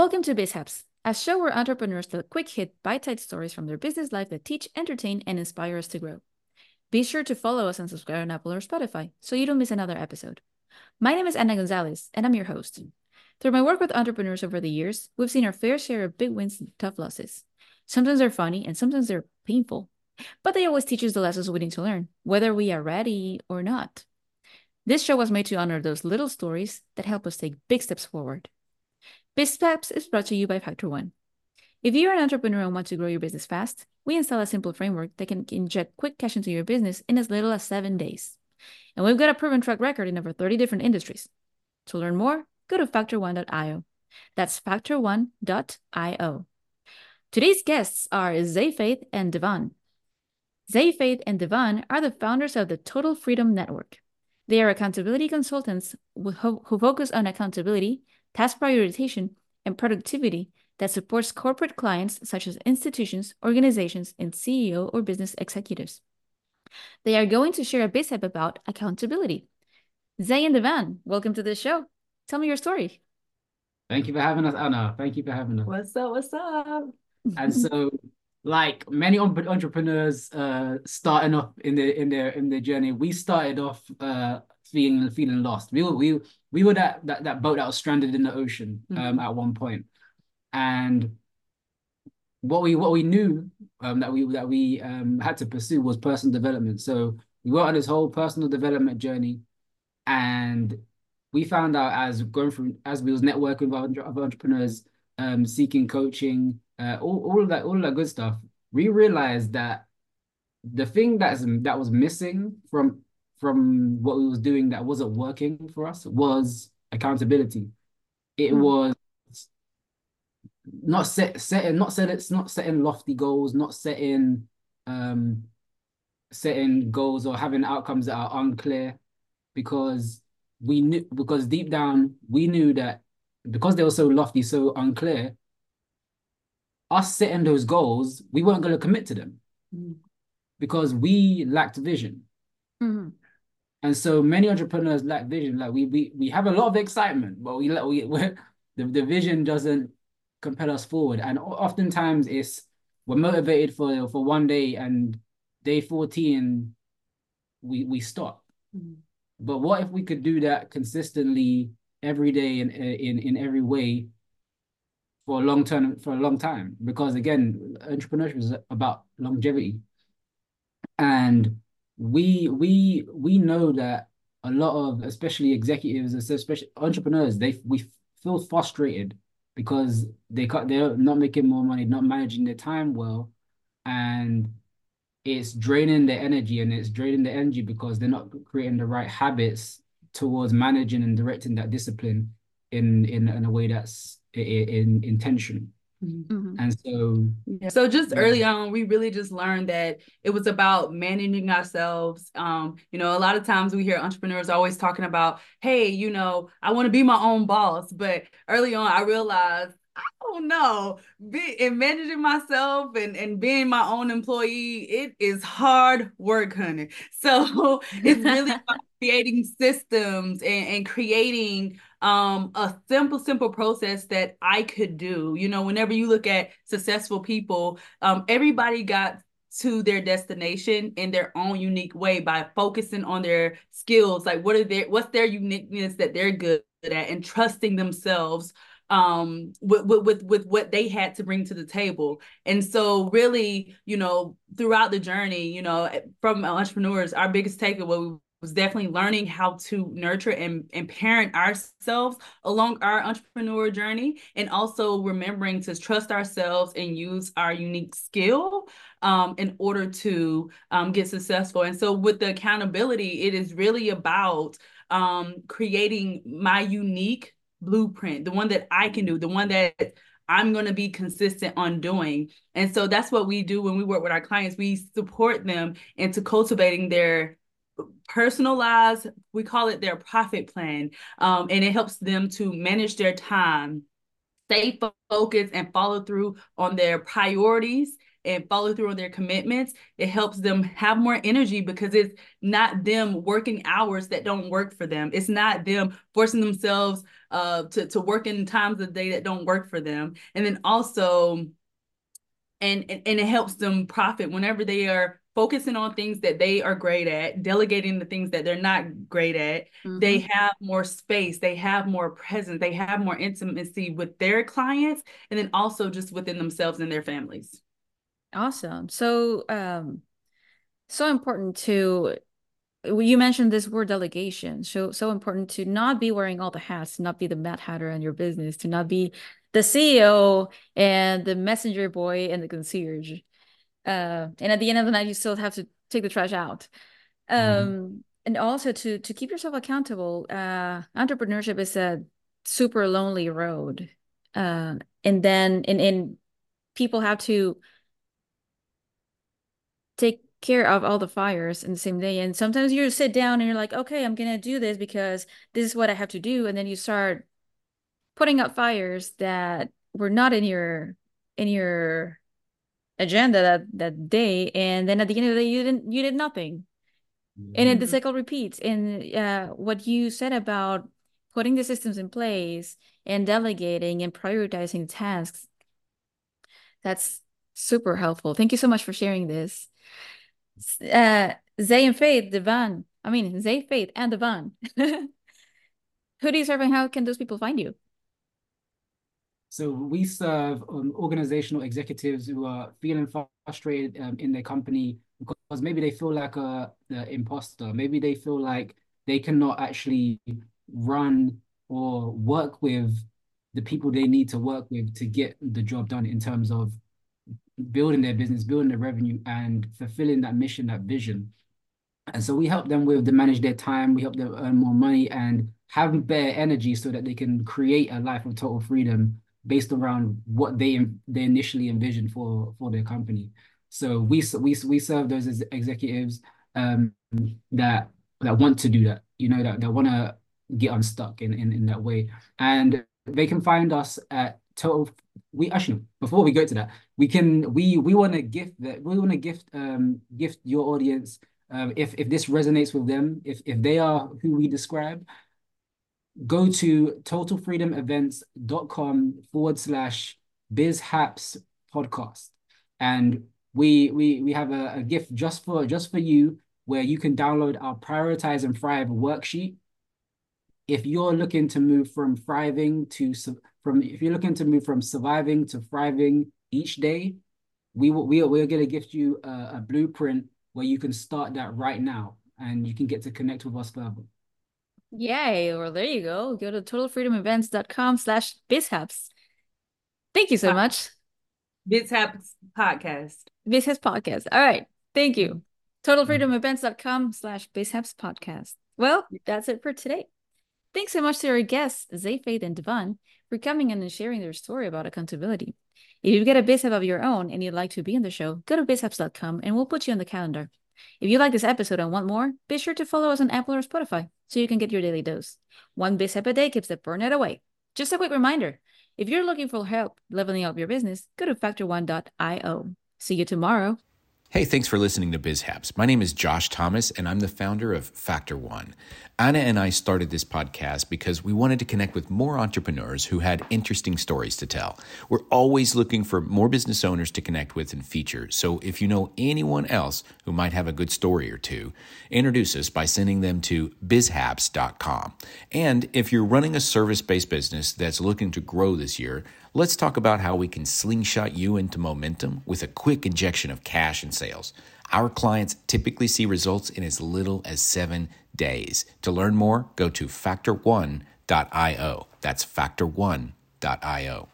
Welcome to BizHaps, a show where entrepreneurs tell quick hit, bite sized stories from their business life that teach, entertain, and inspire us to grow. Be sure to follow us and subscribe on Apple or Spotify so you don't miss another episode. My name is Anna Gonzalez, and I'm your host. Through my work with entrepreneurs over the years, we've seen our fair share of big wins and tough losses. Sometimes they're funny and sometimes they're painful, but they always teach us the lessons we need to learn, whether we are ready or not. This show was made to honor those little stories that help us take big steps forward. BizHaps is brought to you by Factor One. If you're an entrepreneur and want to grow your business fast, we install a simple framework that can inject quick cash into your business in as little as seven days. And we've got a proven track record in over 30 different industries. To learn more, go to factor1.io. That's factor1.io. Today's guests are Xaye Faith and Devann. Zayfaith and Devann are the founders of the Total Freedom Network. They are accountability consultants who focus on accountability, task prioritization, and productivity that supports corporate clients such as institutions, organizations, and CEO or business executives. They are going to share a bit about accountability. Xaye and Devann, welcome to the show. Tell me your story. Thank you for having us, Anna. Thank you for having us. What's up? What's up? And so, like many entrepreneurs uh, starting off in their in their in their journey, we started off uh, feeling feeling lost. We were we we were that that, that boat that was stranded in the ocean um, mm-hmm. at one point, and what we what we knew um, that we that we um, had to pursue was personal development. So we went on this whole personal development journey, and we found out as going through as we was networking with other entrepreneurs, um, seeking coaching, uh, all all of that all of that good stuff. We realized that the thing that's that was missing from from what we was doing that wasn't working for us was accountability. It mm. was not set setting not set it's not setting lofty goals, not setting um setting goals or having outcomes that are unclear because we knew because deep down we knew that because they were so lofty, so unclear, us setting those goals, we weren't going to commit to them mm. because we lacked vision. Mm-hmm. And so many entrepreneurs lack vision. Like we we we have a lot of excitement, but we let we the, the vision doesn't compel us forward. And oftentimes it's we're motivated for for one day and day 14 we we stop. Mm-hmm. But what if we could do that consistently every day in in in every way for a long term for a long time? Because again, entrepreneurship is about longevity. And we we we know that a lot of especially executives especially entrepreneurs they we feel frustrated because they cut they're not making more money not managing their time well and it's draining their energy and it's draining the energy because they're not creating the right habits towards managing and directing that discipline in in, in a way that's in, in intentional Mm-hmm. And so, yeah. so just yeah. early on, we really just learned that it was about managing ourselves. Um, you know, a lot of times we hear entrepreneurs always talking about, hey, you know, I want to be my own boss. But early on, I realized I don't know. Be, in managing myself and, and being my own employee, it is hard work, honey. So it's really creating systems and, and creating um a simple simple process that i could do. You know whenever you look at successful people um everybody got to their destination in their own unique way by focusing on their skills. Like what are their what's their uniqueness that they're good at and trusting themselves um with, with with what they had to bring to the table. And so really you know throughout the journey you know from entrepreneurs our biggest takeaway was definitely learning how to nurture and, and parent ourselves along our entrepreneur journey and also remembering to trust ourselves and use our unique skill um, in order to um, get successful and so with the accountability it is really about um, creating my unique blueprint the one that i can do the one that I'm going to be consistent on doing. And so that's what we do when we work with our clients. We support them into cultivating their personalized we call it their profit plan um, and it helps them to manage their time stay focused and follow through on their priorities and follow through on their commitments. It helps them have more energy because it's not them working hours that don't work for them. It's not them forcing themselves uh, to to work in times of the day that don't work for them, and then also, and and, and it helps them profit whenever they are focusing on things that they are great at, delegating the things that they're not great at, mm-hmm. they have more space, they have more presence, they have more intimacy with their clients, and then also just within themselves and their families. Awesome. So, um, so important to you mentioned this word delegation so so important to not be wearing all the hats to not be the mad hatter in your business to not be the ceo and the messenger boy and the concierge uh, and at the end of the night you still have to take the trash out mm-hmm. um, mm-hmm. and also to to keep yourself accountable uh, entrepreneurship is a super lonely road uh, and then and, and people have to take care of all the fires in the same day and sometimes you sit down and you're like okay i'm gonna do this because this is what i have to do and then you start putting out fires that were not in your in your agenda that that day and then at the end of the day you didn't you did nothing mm-hmm. and then the mm-hmm. cycle repeats and uh, what you said about putting the systems in place and delegating and prioritizing tasks that's super helpful thank you so much for sharing this uh Xaye and faith Devann. i mean Xaye faith and Devann. who do you serve and how can those people find you so we serve um, organizational executives who are feeling frustrated um, in their company because maybe they feel like a, a imposter. Maybe they feel like they cannot actually run or work with the people they need to work with to get the job done in terms of building their business, building their revenue, and fulfilling that mission, that vision. And so we help them with to manage their time. We help them earn more money and have better energy so that they can create a life of total freedom based around what they they initially envisioned for for their company. So we we we serve those as executives um, that that want to do that, you know, that that want to get unstuck in, in in that way, and they can find us at total. We actually before we go to that, we can we we want to gift that we want to gift um gift your audience um if if this resonates with them if if they are who we describe go to totalfreedomevents.com forward slash bizhaps podcast. And we we we have a, a gift just for just for you where you can download our prioritize and thrive worksheet. If you're looking to move from thriving to from if you're looking to move from surviving to thriving each day, we will we are, we're going to gift you a, a blueprint where you can start that right now and you can get to connect with us further. Yay. Well, there you go. Go to totalfreedomevents.com slash bizhaps. Thank you so much. Bizhaps podcast. Bizhaps podcast. All right. Thank you. Mm-hmm. Totalfreedomevents.com slash bizhaps podcast. Well, that's it for today. Thanks so much to our guests, Xaye Faith and Devann, for coming in and sharing their story about accountability. If you get a bizhap of your own and you'd like to be in the show, go to bizhaps.com and we'll put you on the calendar. If you like this episode and want more, be sure to follow us on Apple or Spotify so you can get your daily dose. One bizhap a day keeps the burnout away. Just a quick reminder if you're looking for help leveling up your business, go to factor1.io. See you tomorrow. Hey, thanks for listening to BizHaps. My name is Josh Thomas, and I'm the founder of Factor One. Anna and I started this podcast because we wanted to connect with more entrepreneurs who had interesting stories to tell. We're always looking for more business owners to connect with and feature. So if you know anyone else who might have a good story or two, introduce us by sending them to bizhaps.com. And if you're running a service based business that's looking to grow this year, let's talk about how we can slingshot you into momentum with a quick injection of cash and sales. Our clients typically see results in as little as seven days. To learn more, go to factor1.io. That's factor1.io.